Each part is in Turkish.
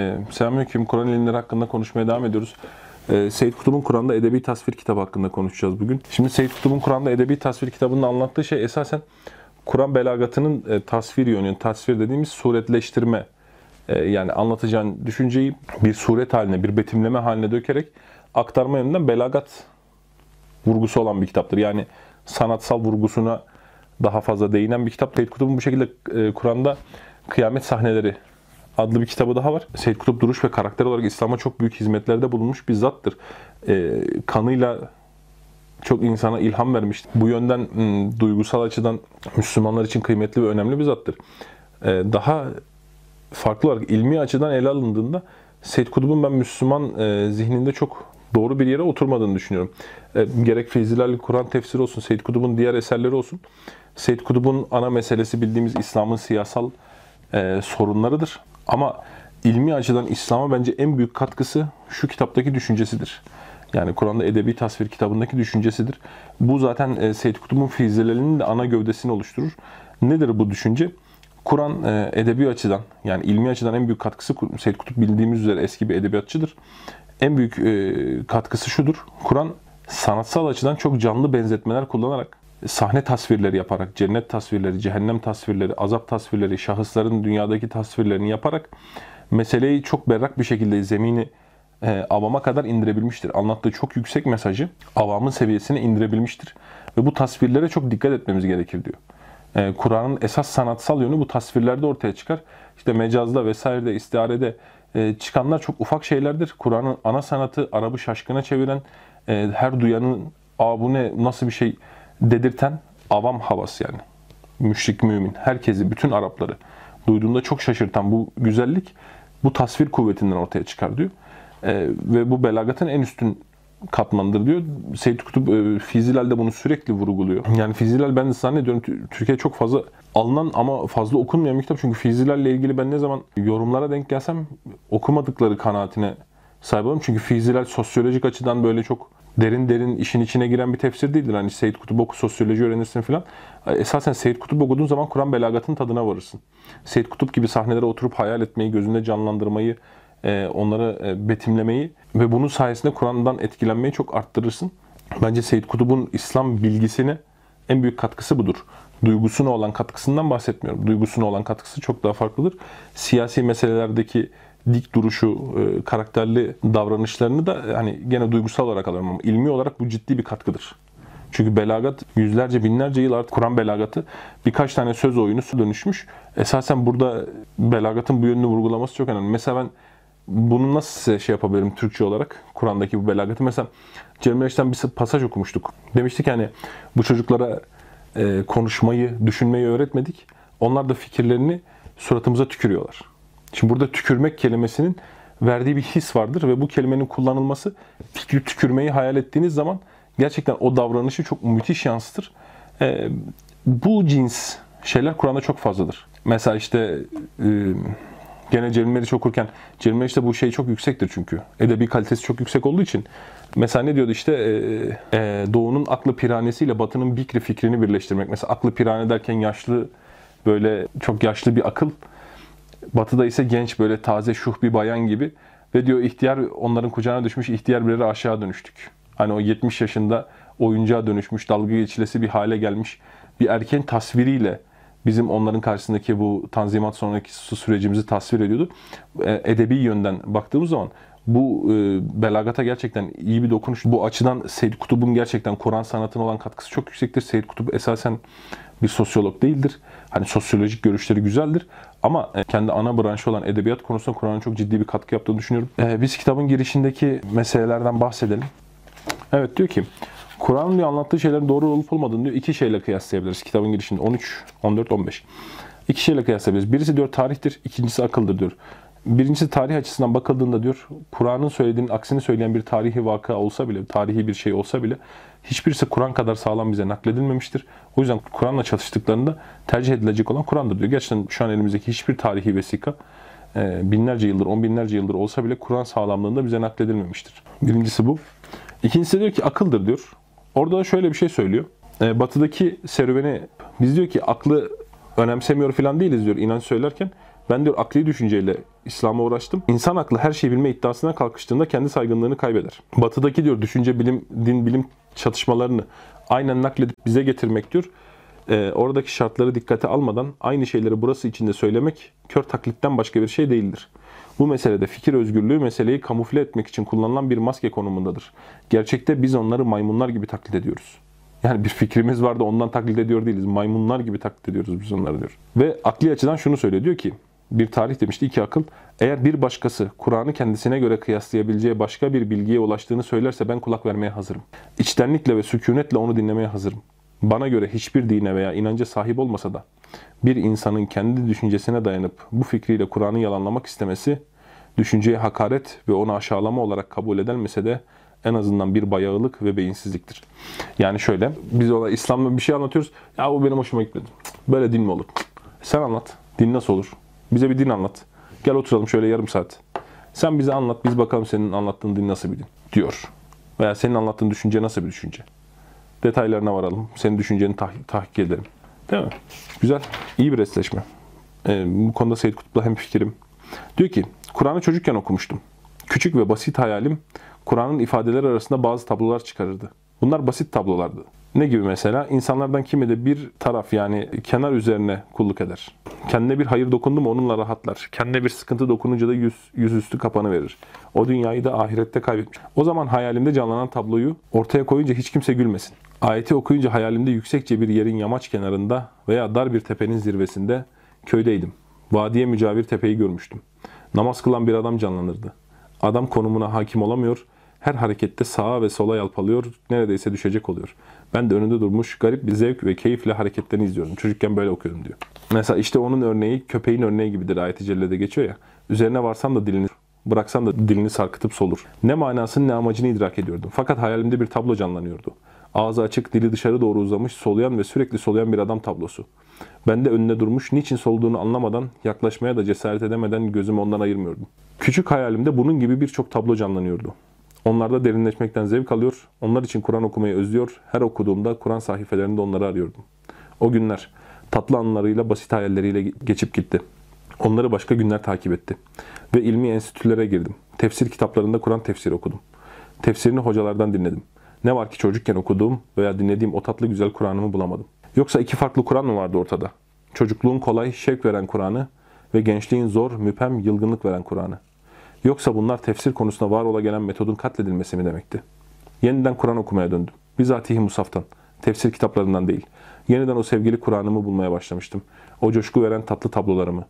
Ee, Selamünaleyküm. Kur'an ilimleri hakkında konuşmaya devam ediyoruz. Ee, Seyyid Kutub'un Kur'an'da Edebi Tasvir kitabı hakkında konuşacağız bugün. Şimdi Seyyid Kutub'un Kur'an'da Edebi Tasvir kitabının anlattığı şey esasen Kur'an belagatının e, tasvir yönü, tasvir dediğimiz suretleştirme. E, yani anlatacağın düşünceyi bir suret haline, bir betimleme haline dökerek aktarma yönünden belagat vurgusu olan bir kitaptır. Yani sanatsal vurgusuna daha fazla değinen bir kitap. Seyyid Kutub'un bu şekilde e, Kur'an'da kıyamet sahneleri adlı bir kitabı daha var. Seyyid Kutup duruş ve karakter olarak İslam'a çok büyük hizmetlerde bulunmuş bir zattır. E, kanıyla çok insana ilham vermiştir. Bu yönden m, duygusal açıdan Müslümanlar için kıymetli ve önemli bir zattır. E, daha farklı olarak ilmi açıdan ele alındığında Seyyid Kutup'un ben Müslüman e, zihninde çok doğru bir yere oturmadığını düşünüyorum. E, gerek Feyzilerli Kur'an tefsiri olsun, Seyyid Kutup'un diğer eserleri olsun. Seyyid Kutup'un ana meselesi bildiğimiz İslam'ın siyasal e, sorunlarıdır. Ama ilmi açıdan İslam'a bence en büyük katkısı şu kitaptaki düşüncesidir. Yani Kur'an'da Edebi Tasvir kitabındaki düşüncesidir. Bu zaten e, Seyyid Kutub'un fizilerinin de ana gövdesini oluşturur. Nedir bu düşünce? Kur'an e, edebi açıdan yani ilmi açıdan en büyük katkısı Seyyid Kutup bildiğimiz üzere eski bir edebiyatçıdır. En büyük e, katkısı şudur. Kur'an sanatsal açıdan çok canlı benzetmeler kullanarak sahne tasvirleri yaparak, cennet tasvirleri, cehennem tasvirleri, azap tasvirleri, şahısların dünyadaki tasvirlerini yaparak meseleyi çok berrak bir şekilde zemini e, avama kadar indirebilmiştir. Anlattığı çok yüksek mesajı avamın seviyesine indirebilmiştir. Ve bu tasvirlere çok dikkat etmemiz gerekir diyor. E, Kur'an'ın esas sanatsal yönü bu tasvirlerde ortaya çıkar. İşte mecazda vesairede, istiharede e, çıkanlar çok ufak şeylerdir. Kur'an'ın ana sanatı Arap'ı şaşkına çeviren, e, her duyanın Aa bu ne, nasıl bir şey dedirten avam havası yani. Müşrik mümin, herkesi, bütün Arapları duyduğunda çok şaşırtan bu güzellik bu tasvir kuvvetinden ortaya çıkar diyor. E, ve bu belagatın en üstün katmandır diyor. Seyyid Kutup e, Fizilal'de bunu sürekli vurguluyor. Yani Fizilal ben de zannediyorum Türkiye çok fazla alınan ama fazla okunmayan bir kitap. Çünkü Fizilal ile ilgili ben ne zaman yorumlara denk gelsem okumadıkları kanaatine sahip olurum. Çünkü Fizilal sosyolojik açıdan böyle çok derin derin işin içine giren bir tefsir değildir. Hani Seyyid Kutup oku, sosyoloji öğrenirsin filan. Esasen Seyyid Kutup okuduğun zaman Kur'an belagatın tadına varırsın. Seyyid Kutup gibi sahnelere oturup hayal etmeyi, gözünde canlandırmayı, e, onları e, betimlemeyi ve bunun sayesinde Kur'an'dan etkilenmeyi çok arttırırsın. Bence Seyyid Kutup'un İslam bilgisine en büyük katkısı budur. Duygusuna olan katkısından bahsetmiyorum. Duygusuna olan katkısı çok daha farklıdır. Siyasi meselelerdeki dik duruşu, e, karakterli davranışlarını da hani gene duygusal olarak alırım ama ilmi olarak bu ciddi bir katkıdır. Çünkü belagat yüzlerce binlerce yıl artık Kur'an belagatı birkaç tane söz oyunu dönüşmüş. Esasen burada belagatın bu yönünü vurgulaması çok önemli. Mesela ben bunu nasıl size şey yapabilirim Türkçe olarak Kur'an'daki bu belagatı. Mesela Cemil bir pasaj okumuştuk. Demiştik yani bu çocuklara e, konuşmayı, düşünmeyi öğretmedik. Onlar da fikirlerini suratımıza tükürüyorlar. Şimdi burada tükürmek kelimesinin verdiği bir his vardır ve bu kelimenin kullanılması fikri tükürmeyi hayal ettiğiniz zaman gerçekten o davranışı çok müthiş yansıtır. E, bu cins şeyler Kur'an'da çok fazladır. Mesela işte e, gene Cemil Meriç okurken Cemil Meriç'te bu şey çok yüksektir çünkü. Edebi kalitesi çok yüksek olduğu için. Mesela ne diyordu işte e, e, Doğu'nun aklı piranesiyle Batı'nın bikri fikrini birleştirmek. Mesela aklı pirane derken yaşlı böyle çok yaşlı bir akıl. Batı'da ise genç böyle taze şuh bir bayan gibi. Ve diyor ihtiyar onların kucağına düşmüş ihtiyar birer aşağı dönüştük. Hani o 70 yaşında oyuncağa dönüşmüş, dalga geçilesi bir hale gelmiş bir erken tasviriyle bizim onların karşısındaki bu tanzimat sonraki sürecimizi tasvir ediyordu. E, edebi yönden baktığımız zaman bu e, belagata gerçekten iyi bir dokunuş. Bu açıdan Seyyid Kutub'un gerçekten Kur'an sanatına olan katkısı çok yüksektir. Seyyid Kutup esasen bir sosyolog değildir. Hani sosyolojik görüşleri güzeldir. Ama e, kendi ana branşı olan edebiyat konusunda Kur'an'ın çok ciddi bir katkı yaptığını düşünüyorum. E, biz kitabın girişindeki meselelerden bahsedelim. Evet diyor ki Kur'an'ın diyor anlattığı şeylerin doğru olup olmadığını diyor iki şeyle kıyaslayabiliriz. Kitabın girişinde 13, 14, 15. İki şeyle kıyaslayabiliriz. Birisi diyor tarihtir, ikincisi akıldır diyor. Birincisi tarih açısından bakıldığında diyor Kur'an'ın söylediğinin aksini söyleyen bir tarihi vaka olsa bile, tarihi bir şey olsa bile hiçbirisi Kur'an kadar sağlam bize nakledilmemiştir. O yüzden Kur'an'la çalıştıklarında tercih edilecek olan Kur'an'dır diyor. Gerçekten şu an elimizdeki hiçbir tarihi vesika e, binlerce yıldır, on binlerce yıldır olsa bile Kur'an sağlamlığında bize nakledilmemiştir. Birincisi bu. İkincisi diyor ki akıldır diyor. Orada da şöyle bir şey söylüyor. E, batı'daki serüveni biz diyor ki aklı önemsemiyor falan değiliz diyor inanç söylerken. Ben diyor akli düşünceyle İslam'a uğraştım. İnsan aklı her şeyi bilme iddiasına kalkıştığında kendi saygınlığını kaybeder. Batı'daki diyor düşünce bilim, din bilim çatışmalarını aynen nakledip bize getirmek diyor. E, oradaki şartları dikkate almadan aynı şeyleri burası içinde söylemek kör taklitten başka bir şey değildir. Bu meselede fikir özgürlüğü meseleyi kamufle etmek için kullanılan bir maske konumundadır. Gerçekte biz onları maymunlar gibi taklit ediyoruz. Yani bir fikrimiz var da ondan taklit ediyor değiliz. Maymunlar gibi taklit ediyoruz biz onları diyor. Ve akli açıdan şunu söylüyor. Diyor ki bir tarih demişti iki akıl. Eğer bir başkası Kur'an'ı kendisine göre kıyaslayabileceği başka bir bilgiye ulaştığını söylerse ben kulak vermeye hazırım. İçtenlikle ve sükunetle onu dinlemeye hazırım. Bana göre hiçbir dine veya inanca sahip olmasa da bir insanın kendi düşüncesine dayanıp bu fikriyle Kur'an'ı yalanlamak istemesi, düşünceye hakaret ve onu aşağılama olarak kabul edilmese de en azından bir bayağılık ve beyinsizliktir. Yani şöyle, biz ona İslam'da bir şey anlatıyoruz. Ya bu benim hoşuma gitmedi. Böyle din mi olur? Sen anlat. Din nasıl olur? Bize bir din anlat. Gel oturalım şöyle yarım saat. Sen bize anlat, biz bakalım senin anlattığın din nasıl bir din diyor. Veya senin anlattığın düşünce nasıl bir düşünce. Detaylarına varalım. Senin düşünceni tah tahkik edelim. Değil mi? Güzel. İyi bir resleşme. Ee, bu konuda Seyyid Kutup'la hem fikrim. Diyor ki, Kur'an'ı çocukken okumuştum. Küçük ve basit hayalim, Kur'an'ın ifadeleri arasında bazı tablolar çıkarırdı. Bunlar basit tablolardı. Ne gibi mesela? İnsanlardan kimi de bir taraf yani kenar üzerine kulluk eder. Kendine bir hayır dokundu mu onunla rahatlar. Kendine bir sıkıntı dokununca da yüz, yüzüstü kapanı verir. O dünyayı da ahirette kaybetmiş. O zaman hayalimde canlanan tabloyu ortaya koyunca hiç kimse gülmesin. Ayeti okuyunca hayalimde yüksekçe bir yerin yamaç kenarında veya dar bir tepenin zirvesinde köydeydim. Vadiye mücavir tepeyi görmüştüm. Namaz kılan bir adam canlanırdı. Adam konumuna hakim olamıyor, her harekette sağa ve sola yalpalıyor, neredeyse düşecek oluyor. Ben de önünde durmuş garip bir zevk ve keyifle hareketlerini izliyorum. Çocukken böyle okuyorum diyor. Mesela işte onun örneği köpeğin örneği gibidir ayet-i cellede geçiyor ya. Üzerine varsam da dilini bıraksam da dilini sarkıtıp solur. Ne manasını ne amacını idrak ediyordum. Fakat hayalimde bir tablo canlanıyordu. Ağzı açık, dili dışarı doğru uzamış, soluyan ve sürekli soluyan bir adam tablosu. Ben de önüne durmuş, niçin soluduğunu anlamadan, yaklaşmaya da cesaret edemeden gözümü ondan ayırmıyordum. Küçük hayalimde bunun gibi birçok tablo canlanıyordu. Onlarda derinleşmekten zevk alıyor, onlar için Kur'an okumayı özlüyor, her okuduğumda Kur'an sayfelerinde onları arıyordum. O günler tatlı anılarıyla, basit hayalleriyle geçip gitti. Onları başka günler takip etti. Ve ilmi enstitülere girdim. Tefsir kitaplarında Kur'an tefsiri okudum. Tefsirini hocalardan dinledim. Ne var ki çocukken okuduğum veya dinlediğim o tatlı güzel Kur'an'ımı bulamadım. Yoksa iki farklı Kur'an mı vardı ortada? Çocukluğun kolay, şevk veren Kur'an'ı ve gençliğin zor, müpem, yılgınlık veren Kur'an'ı. Yoksa bunlar tefsir konusunda var ola gelen metodun katledilmesi mi demekti? Yeniden Kur'an okumaya döndüm. Bizatihi Musaf'tan, tefsir kitaplarından değil. Yeniden o sevgili Kur'an'ımı bulmaya başlamıştım. O coşku veren tatlı tablolarımı.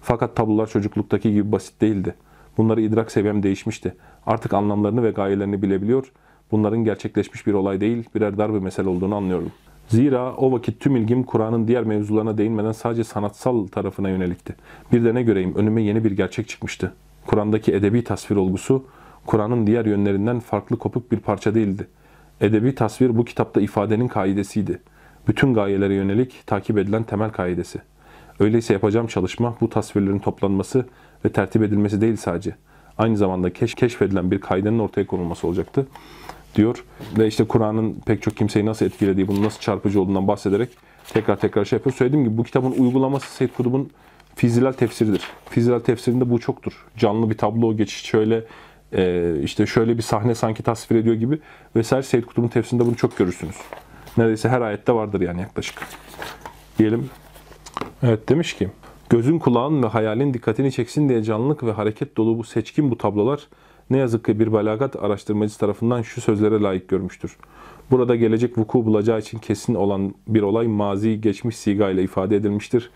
Fakat tablolar çocukluktaki gibi basit değildi. Bunları idrak seviyem değişmişti. Artık anlamlarını ve gayelerini bilebiliyor, bunların gerçekleşmiş bir olay değil, birer dar bir mesele olduğunu anlıyordum. Zira o vakit tüm ilgim Kur'an'ın diğer mevzularına değinmeden sadece sanatsal tarafına yönelikti. Bir de ne göreyim önüme yeni bir gerçek çıkmıştı. Kur'an'daki edebi tasvir olgusu, Kur'an'ın diğer yönlerinden farklı kopuk bir parça değildi. Edebi tasvir bu kitapta ifadenin kaidesiydi. Bütün gayelere yönelik takip edilen temel kaidesi. Öyleyse yapacağım çalışma bu tasvirlerin toplanması ve tertip edilmesi değil sadece. Aynı zamanda keş keşfedilen bir kaidenin ortaya konulması olacaktı diyor. Ve işte Kur'an'ın pek çok kimseyi nasıl etkilediği, bunun nasıl çarpıcı olduğundan bahsederek tekrar tekrar şey yapıyor. Söylediğim gibi bu kitabın uygulaması Seyyid Kutub'un Fizilal tefsiridir. Fizilal tefsirinde bu çoktur. Canlı bir tablo geçiş şöyle e, işte şöyle bir sahne sanki tasvir ediyor gibi vesaire Seyyid Kutub'un tefsirinde bunu çok görürsünüz. Neredeyse her ayette vardır yani yaklaşık. Diyelim. Evet demiş ki Gözün kulağın ve hayalin dikkatini çeksin diye canlılık ve hareket dolu bu seçkin bu tablolar ne yazık ki bir belagat araştırmacı tarafından şu sözlere layık görmüştür. Burada gelecek vuku bulacağı için kesin olan bir olay mazi geçmiş siga ile ifade edilmiştir.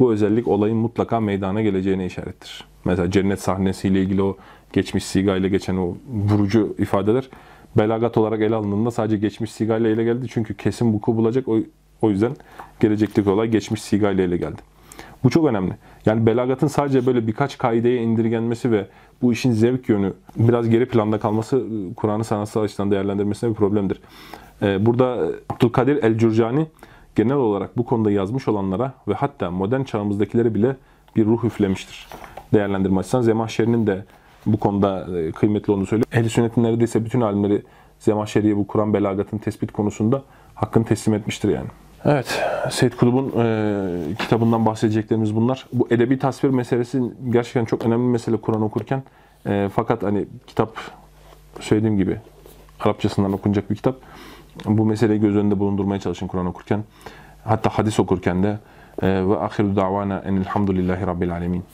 Bu özellik olayın mutlaka meydana geleceğine işarettir. Mesela cennet sahnesiyle ilgili o geçmiş siga ile geçen o vurucu ifadeler belagat olarak ele alındığında sadece geçmiş siga ile ele geldi. Çünkü kesin vuku bulacak o, o yüzden gelecekteki olay geçmiş siga ile ele geldi. Bu çok önemli. Yani belagatın sadece böyle birkaç kaideye indirgenmesi ve bu işin zevk yönü biraz geri planda kalması Kur'an'ı sanatsal açıdan değerlendirmesine bir problemdir. Ee, burada Abdülkadir El-Cürcani genel olarak bu konuda yazmış olanlara ve hatta modern çağımızdakileri bile bir ruh üflemiştir. Değerlendirme açısından Zemahşeri'nin de bu konuda e, kıymetli olduğunu söylüyor. Ehl-i sünnetin neredeyse bütün alimleri Zemahşeri'ye bu Kur'an belagatın tespit konusunda hakkını teslim etmiştir yani. Evet, Seyyid Kutub'un e, kitabından bahsedeceklerimiz bunlar. Bu edebi tasvir meselesi gerçekten çok önemli bir mesele Kur'an okurken. E, fakat hani kitap söylediğim gibi Arapçasından okunacak bir kitap. Bu meseleyi göz önünde bulundurmaya çalışın Kur'an okurken. Hatta hadis okurken de. Ve ahiru davana enilhamdülillahi rabbil alemin.